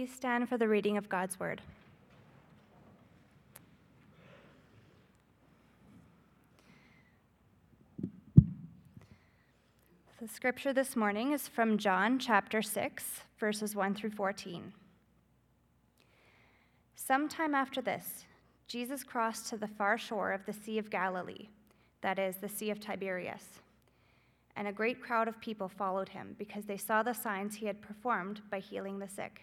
Please stand for the reading of God's word. The scripture this morning is from John chapter 6, verses 1 through 14. Sometime after this, Jesus crossed to the far shore of the Sea of Galilee, that is, the Sea of Tiberias. And a great crowd of people followed him because they saw the signs he had performed by healing the sick.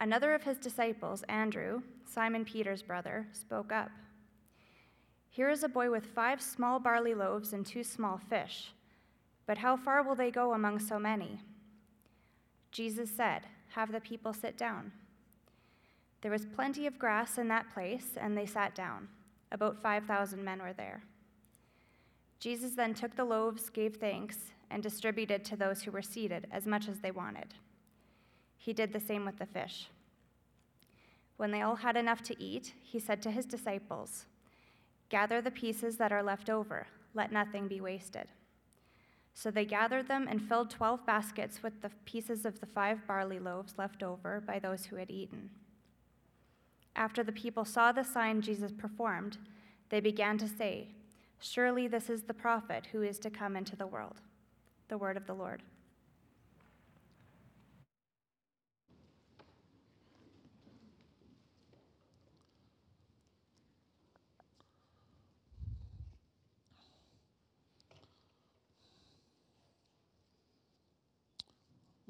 Another of his disciples, Andrew, Simon Peter's brother, spoke up. Here is a boy with five small barley loaves and two small fish. But how far will they go among so many? Jesus said, Have the people sit down. There was plenty of grass in that place, and they sat down. About 5,000 men were there. Jesus then took the loaves, gave thanks, and distributed to those who were seated as much as they wanted. He did the same with the fish. When they all had enough to eat, he said to his disciples, Gather the pieces that are left over, let nothing be wasted. So they gathered them and filled twelve baskets with the pieces of the five barley loaves left over by those who had eaten. After the people saw the sign Jesus performed, they began to say, Surely this is the prophet who is to come into the world. The word of the Lord.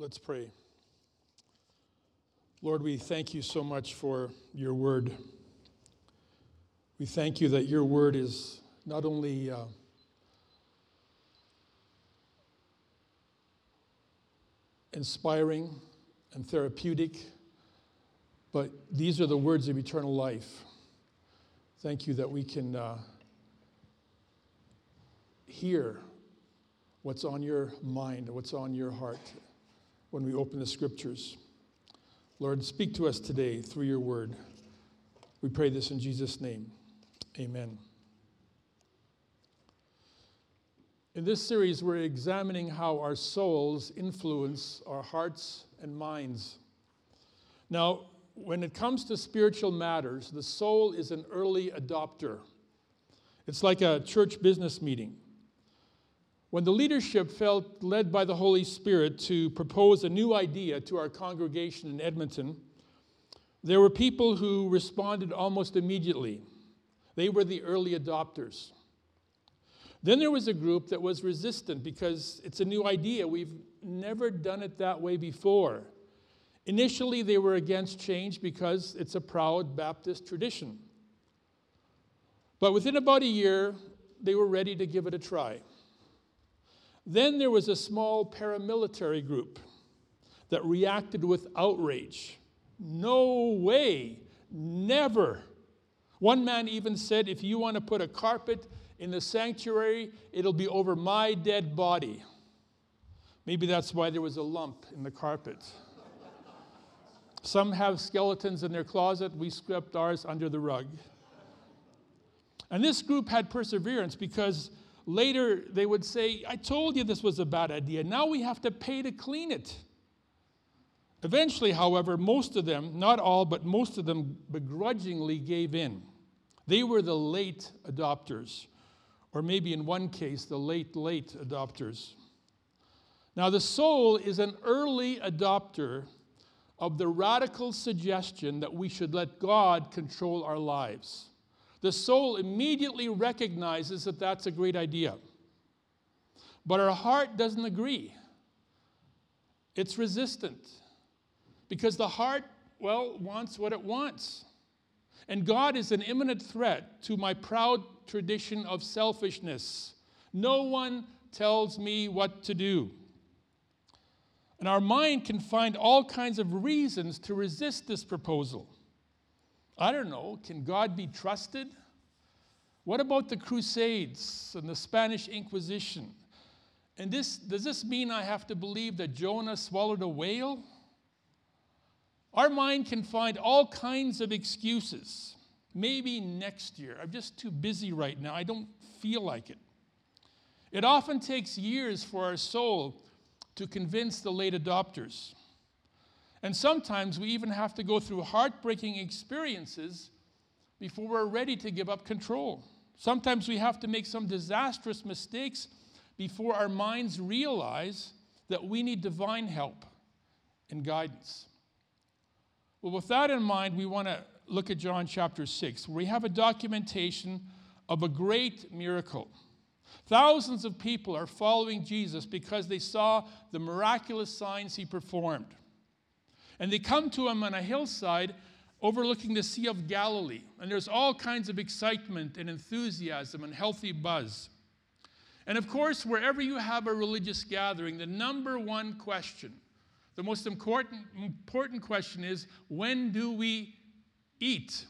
Let's pray. Lord, we thank you so much for your word. We thank you that your word is not only uh, inspiring and therapeutic, but these are the words of eternal life. Thank you that we can uh, hear what's on your mind, what's on your heart when we open the scriptures. Lord, speak to us today through your word. We pray this in Jesus' name. Amen. In this series, we're examining how our souls influence our hearts and minds. Now, when it comes to spiritual matters, the soul is an early adopter. It's like a church business meeting. When the leadership felt led by the Holy Spirit to propose a new idea to our congregation in Edmonton, there were people who responded almost immediately. They were the early adopters. Then there was a group that was resistant because it's a new idea. We've never done it that way before. Initially, they were against change because it's a proud Baptist tradition. But within about a year, they were ready to give it a try. Then there was a small paramilitary group that reacted with outrage. No way, never. One man even said, If you want to put a carpet in the sanctuary, it'll be over my dead body. Maybe that's why there was a lump in the carpet. Some have skeletons in their closet. We swept ours under the rug. And this group had perseverance because Later, they would say, I told you this was a bad idea. Now we have to pay to clean it. Eventually, however, most of them, not all, but most of them begrudgingly gave in. They were the late adopters, or maybe in one case, the late, late adopters. Now, the soul is an early adopter of the radical suggestion that we should let God control our lives the soul immediately recognizes that that's a great idea. But our heart doesn't agree. It's resistant because the heart, well, wants what it wants. And God is an imminent threat to my proud tradition of selfishness. No one tells me what to do. And our mind can find all kinds of reasons to resist this proposal. I don't know, can God be trusted? What about the Crusades and the Spanish Inquisition? And this, does this mean I have to believe that Jonah swallowed a whale? Our mind can find all kinds of excuses. Maybe next year. I'm just too busy right now. I don't feel like it. It often takes years for our soul to convince the late adopters. And sometimes we even have to go through heartbreaking experiences before we're ready to give up control. Sometimes we have to make some disastrous mistakes before our minds realize that we need divine help and guidance. Well, with that in mind, we want to look at John chapter 6, where we have a documentation of a great miracle. Thousands of people are following Jesus because they saw the miraculous signs he performed. And they come to him on a hillside overlooking the Sea of Galilee. And there's all kinds of excitement and enthusiasm and healthy buzz. And of course, wherever you have a religious gathering, the number one question, the most important, important question is when do we eat?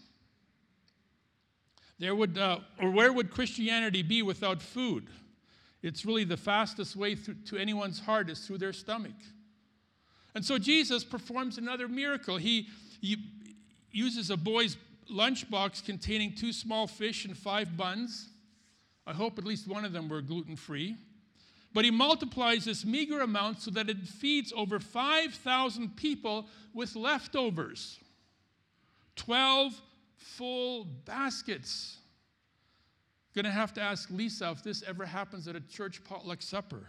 There would, uh, or where would Christianity be without food? It's really the fastest way through, to anyone's heart is through their stomach. And so Jesus performs another miracle. He, he uses a boy's lunchbox containing two small fish and five buns. I hope at least one of them were gluten free. But he multiplies this meager amount so that it feeds over 5,000 people with leftovers 12 full baskets. Gonna have to ask Lisa if this ever happens at a church potluck supper.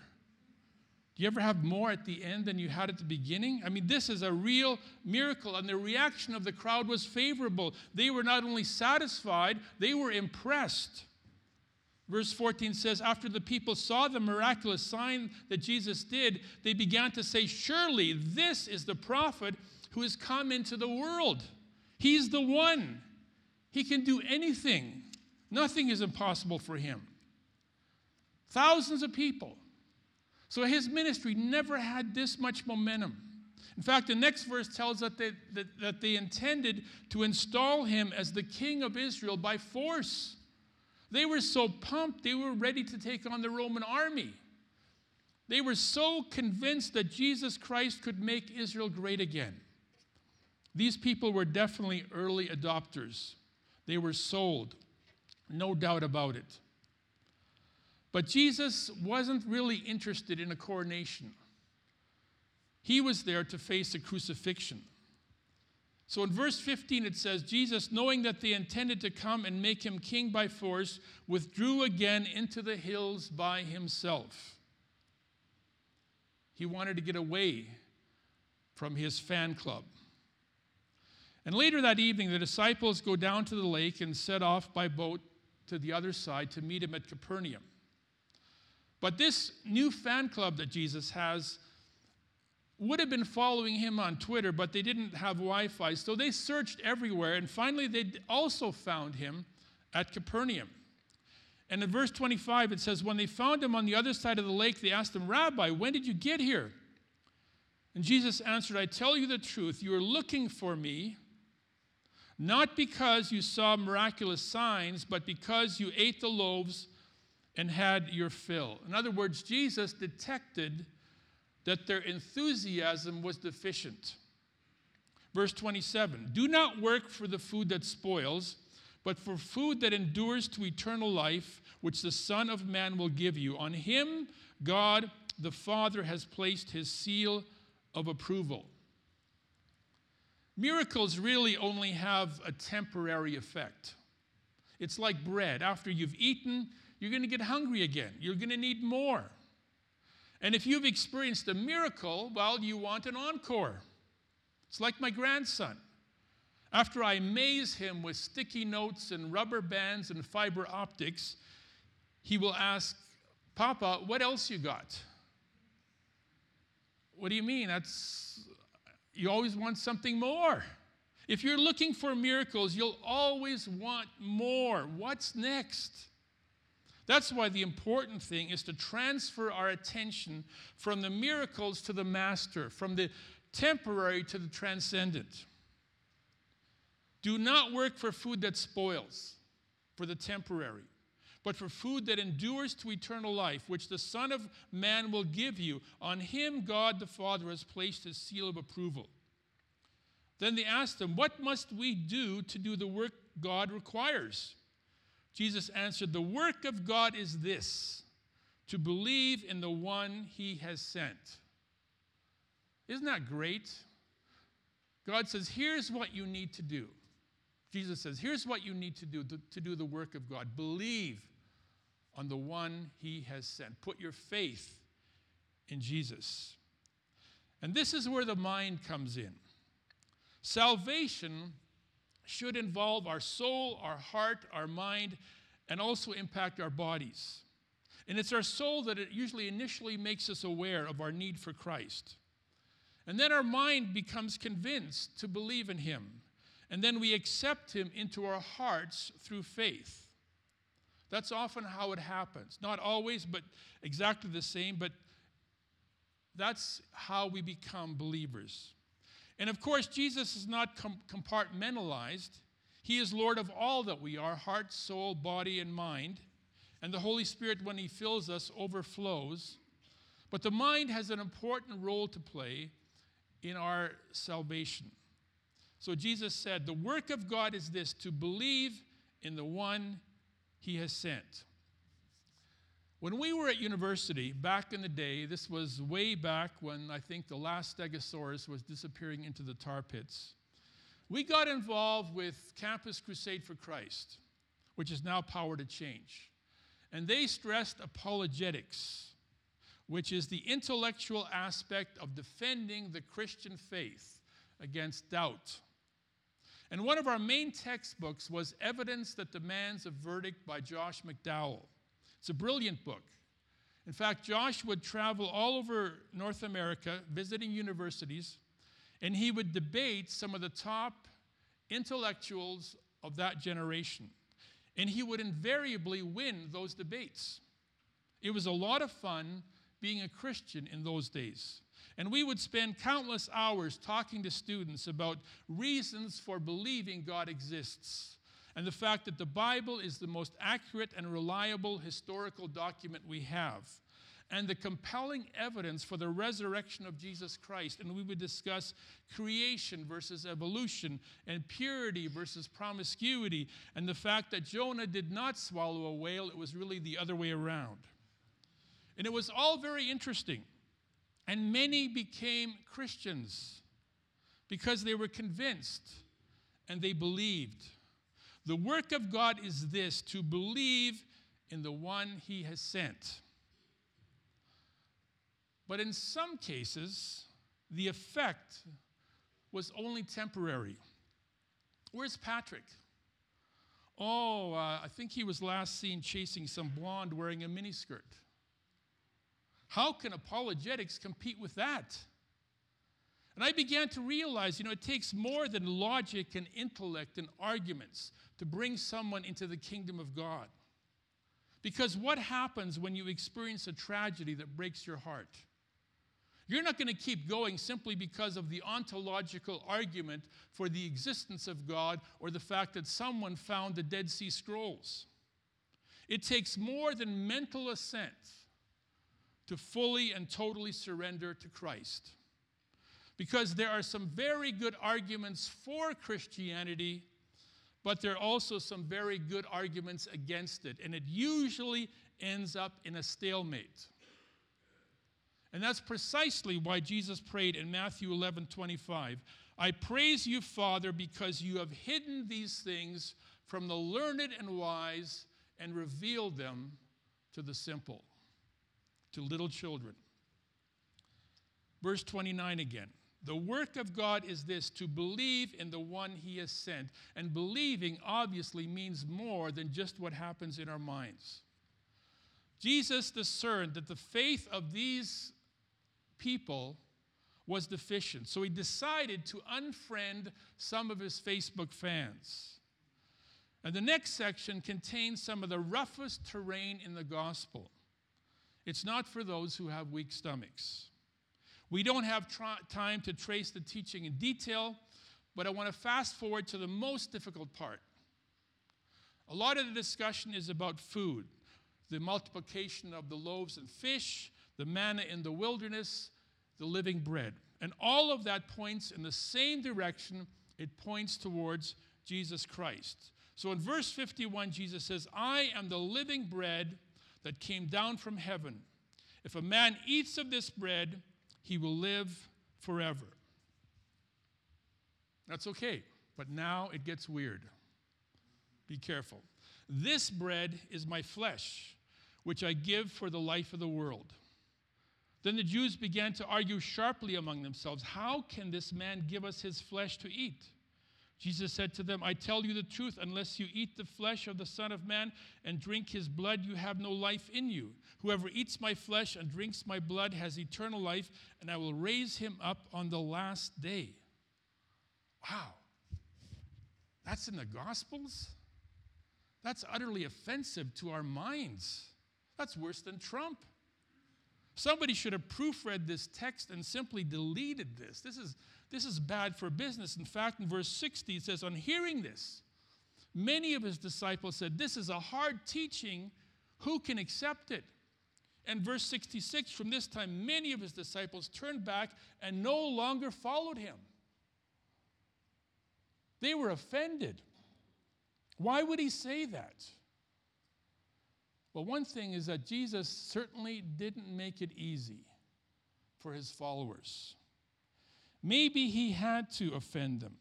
You ever have more at the end than you had at the beginning? I mean, this is a real miracle, and the reaction of the crowd was favorable. They were not only satisfied, they were impressed. Verse 14 says, After the people saw the miraculous sign that Jesus did, they began to say, Surely this is the prophet who has come into the world. He's the one. He can do anything, nothing is impossible for him. Thousands of people so his ministry never had this much momentum. In fact, the next verse tells that they, that, that they intended to install him as the king of Israel by force. They were so pumped, they were ready to take on the Roman army. They were so convinced that Jesus Christ could make Israel great again. These people were definitely early adopters. They were sold, no doubt about it. But Jesus wasn't really interested in a coronation. He was there to face a crucifixion. So in verse 15 it says, Jesus, knowing that they intended to come and make him king by force, withdrew again into the hills by himself. He wanted to get away from his fan club. And later that evening, the disciples go down to the lake and set off by boat to the other side to meet him at Capernaum. But this new fan club that Jesus has would have been following him on Twitter, but they didn't have Wi Fi. So they searched everywhere, and finally they also found him at Capernaum. And in verse 25, it says, When they found him on the other side of the lake, they asked him, Rabbi, when did you get here? And Jesus answered, I tell you the truth, you are looking for me, not because you saw miraculous signs, but because you ate the loaves and had your fill. In other words, Jesus detected that their enthusiasm was deficient. Verse 27 Do not work for the food that spoils, but for food that endures to eternal life, which the Son of Man will give you. On him, God the Father has placed his seal of approval. Miracles really only have a temporary effect. It's like bread. After you've eaten, you're going to get hungry again. You're going to need more. And if you've experienced a miracle, well, you want an encore. It's like my grandson. After I amaze him with sticky notes and rubber bands and fiber optics, he will ask, Papa, what else you got? What do you mean? That's you always want something more. If you're looking for miracles, you'll always want more. What's next? That's why the important thing is to transfer our attention from the miracles to the master, from the temporary to the transcendent. Do not work for food that spoils, for the temporary, but for food that endures to eternal life, which the Son of Man will give you. On him, God the Father has placed his seal of approval. Then they asked him, What must we do to do the work God requires? Jesus answered, The work of God is this to believe in the one he has sent. Isn't that great? God says, Here's what you need to do. Jesus says, Here's what you need to do to, to, do the work of God. Believe on the one he has sent. Put your faith in Jesus. And this is where the mind comes in. Salvation should involve our soul, our heart, our mind, and also impact our bodies. And it's our soul that it usually initially makes us aware of our need for Christ. And then our mind becomes convinced to believe in Him. And then we accept Him into our hearts through faith. That's often how it happens. Not always, but exactly the same, but that's how we become believers. And of course, Jesus is not com- compartmentalized. He is Lord of all that we are heart, soul, body, and mind. And the Holy Spirit, when He fills us, overflows. But the mind has an important role to play in our salvation. So Jesus said, The work of God is this to believe in the one He has sent. When we were at university back in the day, this was way back when I think the last Stegosaurus was disappearing into the tar pits, we got involved with Campus Crusade for Christ, which is now Power to Change. And they stressed apologetics, which is the intellectual aspect of defending the Christian faith against doubt. And one of our main textbooks was Evidence That Demands a Verdict by Josh McDowell. It's a brilliant book. In fact, Josh would travel all over North America visiting universities, and he would debate some of the top intellectuals of that generation. And he would invariably win those debates. It was a lot of fun being a Christian in those days. And we would spend countless hours talking to students about reasons for believing God exists and the fact that the Bible is the most accurate and reliable historical document we have, and the compelling evidence for the resurrection of Jesus Christ. And we would discuss creation versus evolution, and purity versus promiscuity, and the fact that Jonah did not swallow a whale, it was really the other way around. And it was all very interesting. And many became Christians because they were convinced and they believed. The work of God is this to believe in the one he has sent. But in some cases, the effect was only temporary. Where's Patrick? Oh, uh, I think he was last seen chasing some blonde wearing a miniskirt. How can apologetics compete with that? And I began to realize, you know, it takes more than logic and intellect and arguments to bring someone into the kingdom of God. Because what happens when you experience a tragedy that breaks your heart? You're not going to keep going simply because of the ontological argument for the existence of God or the fact that someone found the Dead Sea Scrolls. It takes more than mental assent to fully and totally surrender to Christ. Because there are some very good arguments for Christianity but there are also some very good arguments against it, and it usually ends up in a stalemate. And that's precisely why Jesus prayed in Matthew 11 25. I praise you, Father, because you have hidden these things from the learned and wise and revealed them to the simple, to little children. Verse 29 again. The work of God is this to believe in the one he has sent. And believing obviously means more than just what happens in our minds. Jesus discerned that the faith of these people was deficient. So he decided to unfriend some of his Facebook fans. And the next section contains some of the roughest terrain in the gospel. It's not for those who have weak stomachs. We don't have tra- time to trace the teaching in detail, but I want to fast forward to the most difficult part. A lot of the discussion is about food the multiplication of the loaves and fish, the manna in the wilderness, the living bread. And all of that points in the same direction, it points towards Jesus Christ. So in verse 51, Jesus says, I am the living bread that came down from heaven. If a man eats of this bread, he will live forever. That's okay, but now it gets weird. Be careful. This bread is my flesh, which I give for the life of the world. Then the Jews began to argue sharply among themselves How can this man give us his flesh to eat? Jesus said to them, I tell you the truth, unless you eat the flesh of the Son of Man and drink his blood, you have no life in you. Whoever eats my flesh and drinks my blood has eternal life, and I will raise him up on the last day. Wow. That's in the Gospels? That's utterly offensive to our minds. That's worse than Trump. Somebody should have proofread this text and simply deleted this. This is, this is bad for business. In fact, in verse 60, it says, On hearing this, many of his disciples said, This is a hard teaching. Who can accept it? And verse 66, from this time, many of his disciples turned back and no longer followed him. They were offended. Why would he say that? Well, one thing is that Jesus certainly didn't make it easy for his followers. Maybe he had to offend them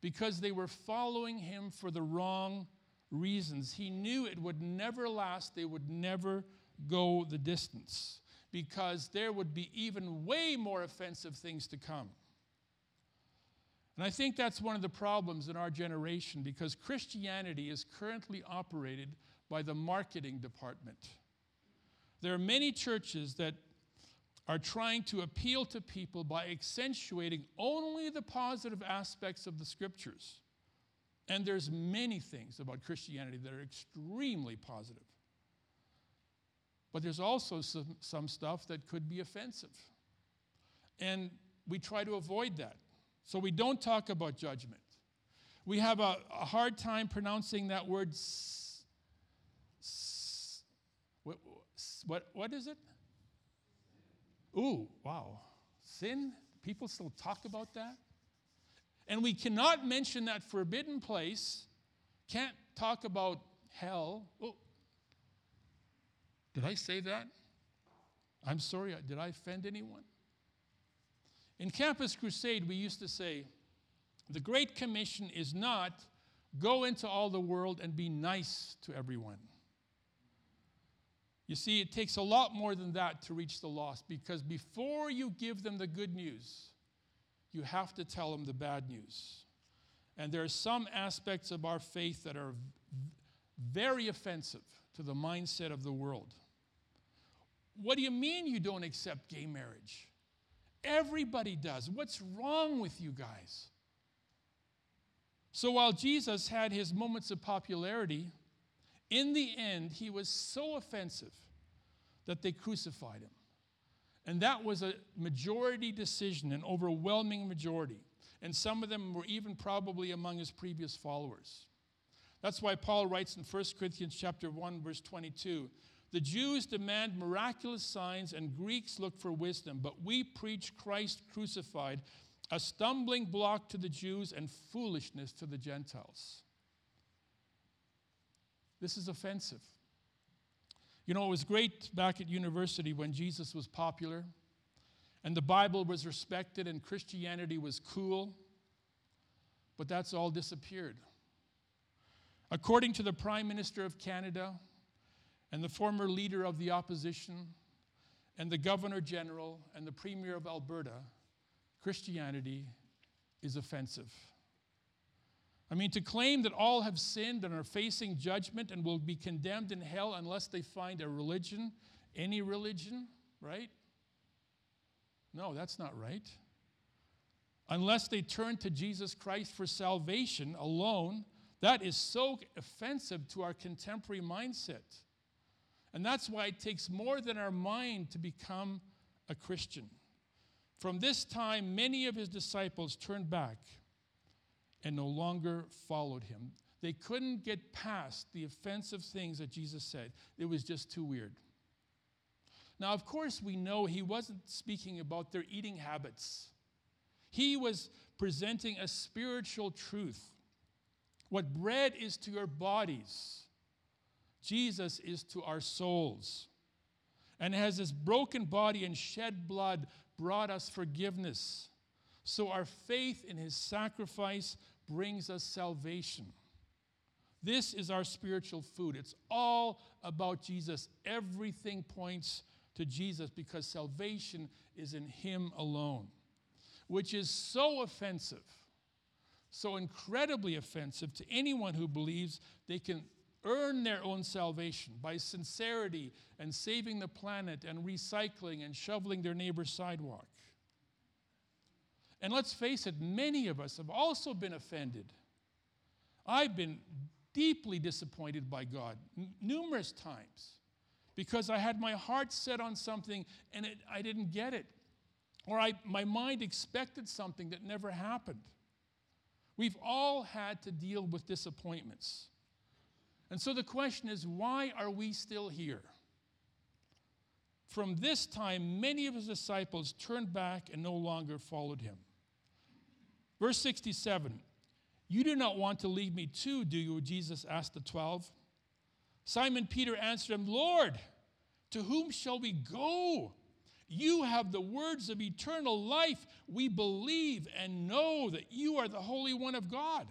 because they were following him for the wrong reasons. He knew it would never last, they would never go the distance because there would be even way more offensive things to come. And I think that's one of the problems in our generation because Christianity is currently operated by the marketing department. There are many churches that are trying to appeal to people by accentuating only the positive aspects of the scriptures. And there's many things about Christianity that are extremely positive. But there's also some, some stuff that could be offensive. And we try to avoid that. So we don't talk about judgment. We have a, a hard time pronouncing that word what, what, what is it? Ooh, wow. Sin? People still talk about that? And we cannot mention that forbidden place, can't talk about hell. Oh, did I say that? I'm sorry, did I offend anyone? In Campus Crusade, we used to say, the Great Commission is not go into all the world and be nice to everyone. You see, it takes a lot more than that to reach the lost because before you give them the good news, you have to tell them the bad news. And there are some aspects of our faith that are very offensive to the mindset of the world. What do you mean you don't accept gay marriage? Everybody does. What's wrong with you guys? So while Jesus had his moments of popularity, in the end, he was so offensive that they crucified him. And that was a majority decision, an overwhelming majority. And some of them were even probably among his previous followers. That's why Paul writes in 1 Corinthians chapter 1 verse 22, the Jews demand miraculous signs and Greeks look for wisdom, but we preach Christ crucified, a stumbling block to the Jews and foolishness to the Gentiles. This is offensive. You know, it was great back at university when Jesus was popular and the Bible was respected and Christianity was cool, but that's all disappeared. According to the Prime Minister of Canada and the former leader of the opposition and the Governor General and the Premier of Alberta, Christianity is offensive. I mean, to claim that all have sinned and are facing judgment and will be condemned in hell unless they find a religion, any religion, right? No, that's not right. Unless they turn to Jesus Christ for salvation alone, That is so offensive to our contemporary mindset. And that's why it takes more than our mind to become a Christian. From this time, many of his disciples turned back and no longer followed him. They couldn't get past the offensive things that Jesus said, it was just too weird. Now, of course, we know he wasn't speaking about their eating habits. He was presenting a spiritual truth. What bread is to your bodies, Jesus is to our souls. And has his broken body and shed blood brought us forgiveness. So our faith in his sacrifice brings us salvation. This is our spiritual food. It's all about Jesus. Everything points to Jesus because salvation is in him alone, which is so offensive, so incredibly offensive to anyone who believes they can earn their own salvation by sincerity and saving the planet and recycling and shoveling their neighbor's sidewalk. And let's face it, many of us have also been offended. I've been deeply disappointed by God n- numerous times because I had my heart set on something and it, I didn't get it. Or I, my mind expected something that never happened. We've all had to deal with disappointments. And so the question is why are we still here? From this time, many of his disciples turned back and no longer followed him. Verse 67 You do not want to leave me too, do you? Jesus asked the twelve. Simon Peter answered him, Lord, to whom shall we go? You have the words of eternal life. We believe and know that you are the Holy One of God.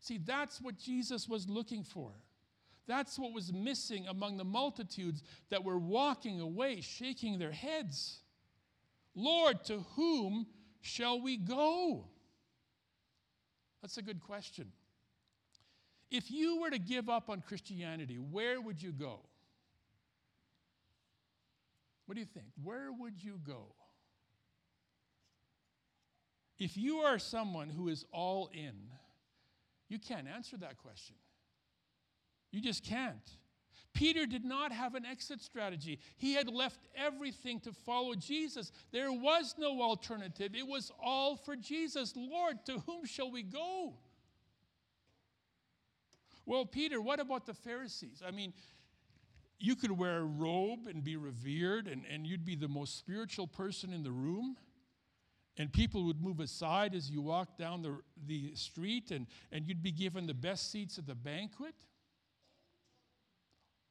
See, that's what Jesus was looking for. That's what was missing among the multitudes that were walking away, shaking their heads. Lord, to whom shall we go? That's a good question. If you were to give up on Christianity, where would you go? What do you think? Where would you go? If you are someone who is all in, you can't answer that question. You just can't. Peter did not have an exit strategy. He had left everything to follow Jesus. There was no alternative. It was all for Jesus. Lord, to whom shall we go? Well, Peter, what about the Pharisees? I mean, you could wear a robe and be revered, and, and you'd be the most spiritual person in the room and people would move aside as you walked down the, the street, and, and you'd be given the best seats at the banquet.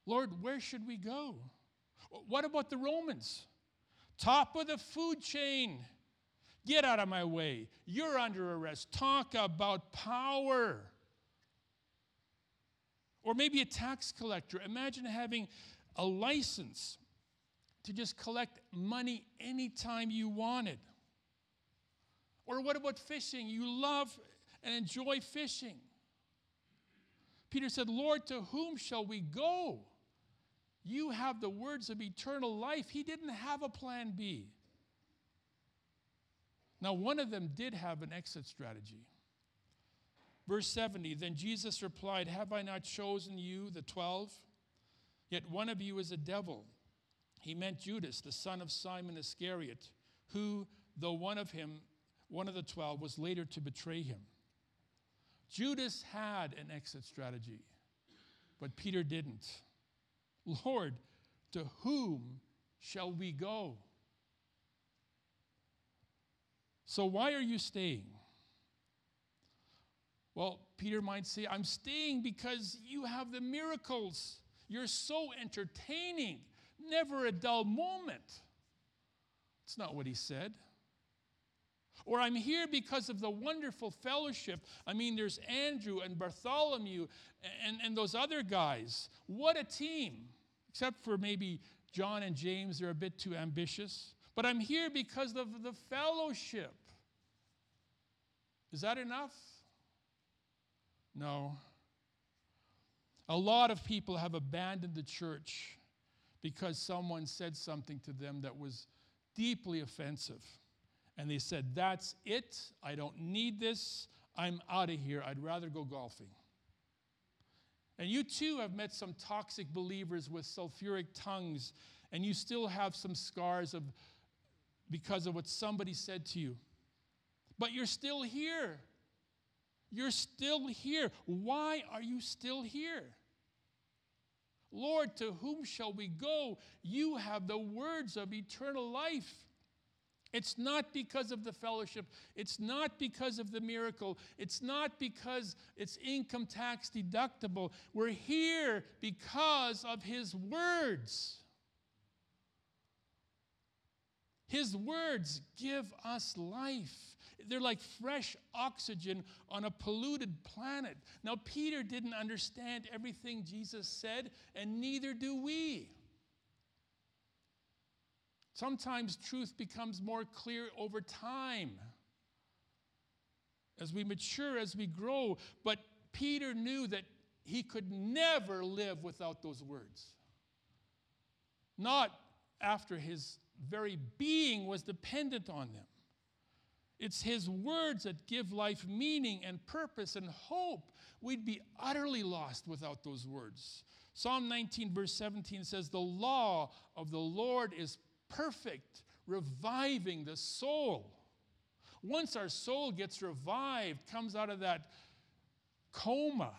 Lord, where should we go? What about the Romans? Top of the food chain. Get out of my way. You're under arrest. Talk about power. Or maybe a tax collector. Imagine having a license to just collect money anytime you wanted. Or what about fishing? You love and enjoy fishing. Peter said, Lord, to whom shall we go? You have the words of eternal life. He didn't have a plan B. Now, one of them did have an exit strategy. Verse 70 Then Jesus replied, Have I not chosen you, the twelve? Yet one of you is a devil. He meant Judas, the son of Simon Iscariot, who, though one of him one of the 12, was later to betray him. Judas had an exit strategy, but Peter didn't. Lord, to whom shall we go? So, why are you staying? Well, Peter might say, I'm staying because you have the miracles. You're so entertaining, never a dull moment. It's not what he said. Or I'm here because of the wonderful fellowship. I mean, there's Andrew and Bartholomew and, and those other guys. What a team. Except for maybe John and James, they're a bit too ambitious. But I'm here because of the fellowship. Is that enough? No. A lot of people have abandoned the church because someone said something to them that was deeply offensive. And they said, That's it. I don't need this. I'm out of here. I'd rather go golfing. And you too have met some toxic believers with sulfuric tongues, and you still have some scars of because of what somebody said to you. But you're still here. You're still here. Why are you still here? Lord, to whom shall we go? You have the words of eternal life. It's not because of the fellowship. It's not because of the miracle. It's not because it's income tax deductible. We're here because of His words. His words give us life. They're like fresh oxygen on a polluted planet. Now, Peter didn't understand everything Jesus said, and neither do we. Sometimes truth becomes more clear over time as we mature, as we grow. But Peter knew that he could never live without those words. Not after his very being was dependent on them. It's his words that give life meaning and purpose and hope. We'd be utterly lost without those words. Psalm 19, verse 17 says, The law of the Lord is perfect, reviving the soul. Once our soul gets revived, comes out of that coma,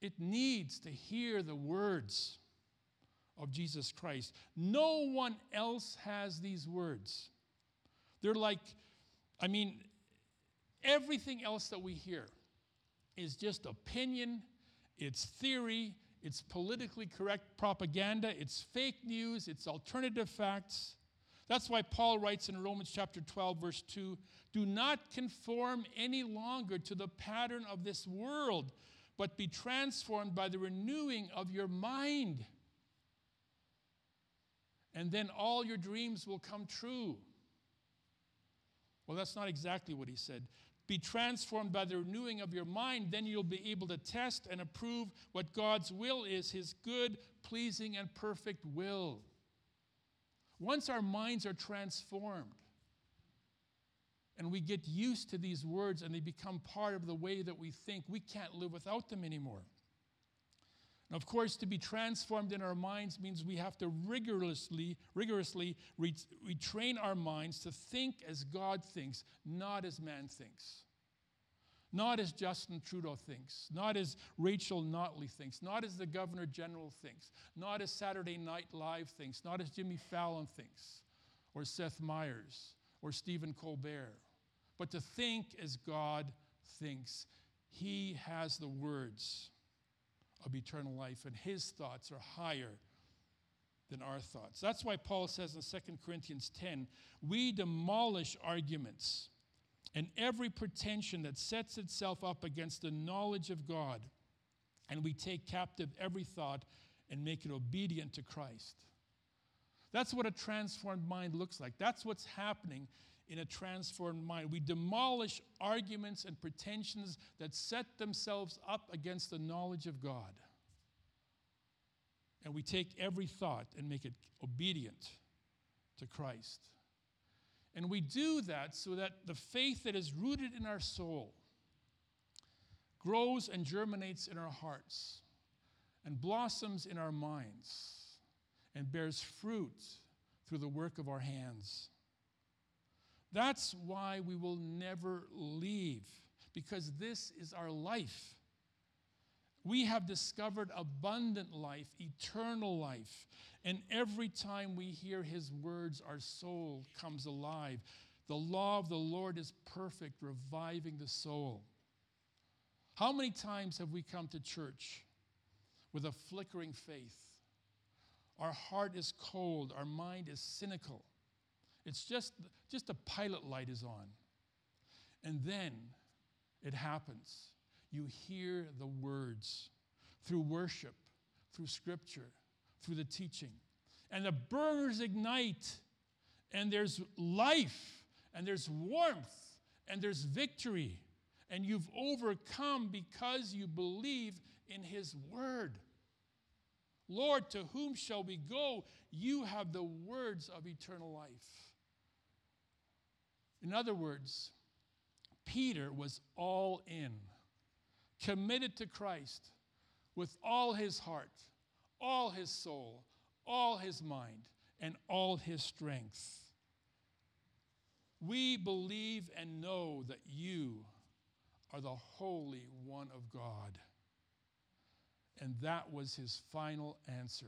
it needs to hear the words of Jesus Christ. No one else has these words. They're like, I mean, everything else that we hear is just opinion, it's theory, it's politically correct propaganda, it's fake news, it's alternative facts. That's why Paul writes in Romans chapter 12, verse 2 Do not conform any longer to the pattern of this world, but be transformed by the renewing of your mind. And then all your dreams will come true. Well, that's not exactly what he said be transformed by the renewing of your mind, then you'll be able to test and approve what God's will is his good, pleasing, and perfect will. Once our minds are transformed and we get used to these words and they become part of the way that we think, we can't live without them anymore. Of course, to be transformed in our minds means we have to rigorously, rigorously retrain our minds to think as God thinks, not as man thinks. Not as Justin Trudeau thinks, not as Rachel Notley thinks, not as the Governor General thinks, not as Saturday Night Live thinks, not as Jimmy Fallon thinks, or Seth Meyers, or Stephen Colbert, but to think as God thinks. He has the words of eternal life, and his thoughts are higher than our thoughts. That's why Paul says in 2 Corinthians 10 we demolish arguments and every pretension that sets itself up against the knowledge of God, and we take captive every thought and make it obedient to Christ. That's what a transformed mind looks like. That's what's happening in a transformed mind. We demolish arguments and pretensions that set themselves up against the knowledge of God. And we take every thought and make it obedient to Christ. And we do that so that the faith that is rooted in our soul grows and germinates in our hearts and blossoms in our minds and bears fruit through the work of our hands. That's why we will never leave, because this is our life. We have discovered abundant life, eternal life. And every time we hear his words, our soul comes alive. The law of the Lord is perfect, reviving the soul. How many times have we come to church with a flickering faith? Our heart is cold, our mind is cynical. It's just, just a pilot light is on. And then it happens. You hear the words through worship, through scripture, through the teaching. And the burners ignite, and there's life, and there's warmth, and there's victory. And you've overcome because you believe in His word. Lord, to whom shall we go? You have the words of eternal life. In other words, Peter was all in, committed to Christ with all his heart, all his soul, all his mind, and all his strength. We believe and know that you are the Holy One of God. And that was his final answer.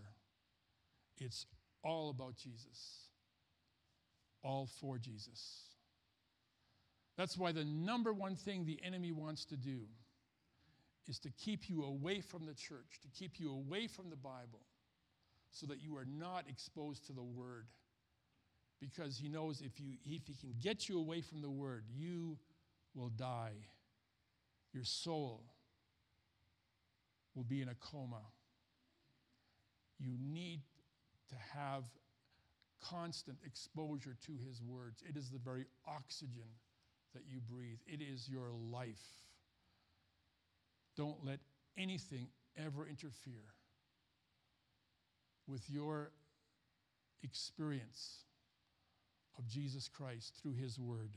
It's all about Jesus, all for Jesus. That's why the number one thing the enemy wants to do is to keep you away from the church, to keep you away from the Bible, so that you are not exposed to the Word. Because he knows if, you, if he can get you away from the Word, you will die. Your soul will be in a coma. You need to have constant exposure to his words. It is the very oxygen that you breathe, it is your life. Don't let anything ever interfere with your experience of Jesus Christ through his word.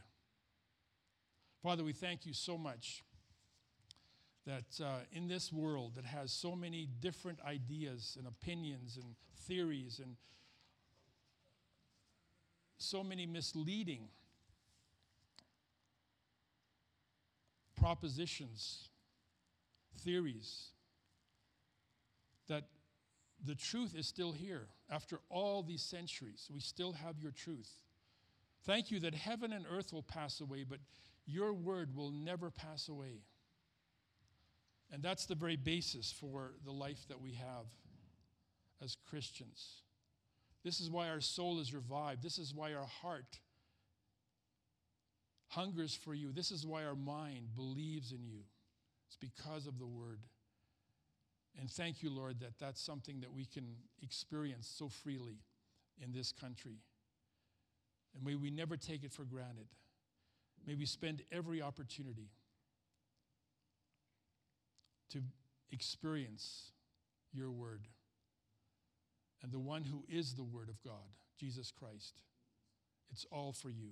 Father, we thank you so much that uh, in this world that has so many different ideas and opinions and theories and so many misleading propositions, theories, that the truth is still here. After all these centuries, we still have your truth. Thank you that heaven and earth will pass away, but your word will never pass away. And that's the very basis for the life that we have as Christians. This is why our soul is revived. This is why our heart hungers for you. This is why our mind believes in you. It's because of the word. And thank you, Lord, that that's something that we can experience so freely in this country. And may we never take it for granted. May we spend every opportunity to experience your word. And the one who is the word of God, Jesus Christ. It's all for you.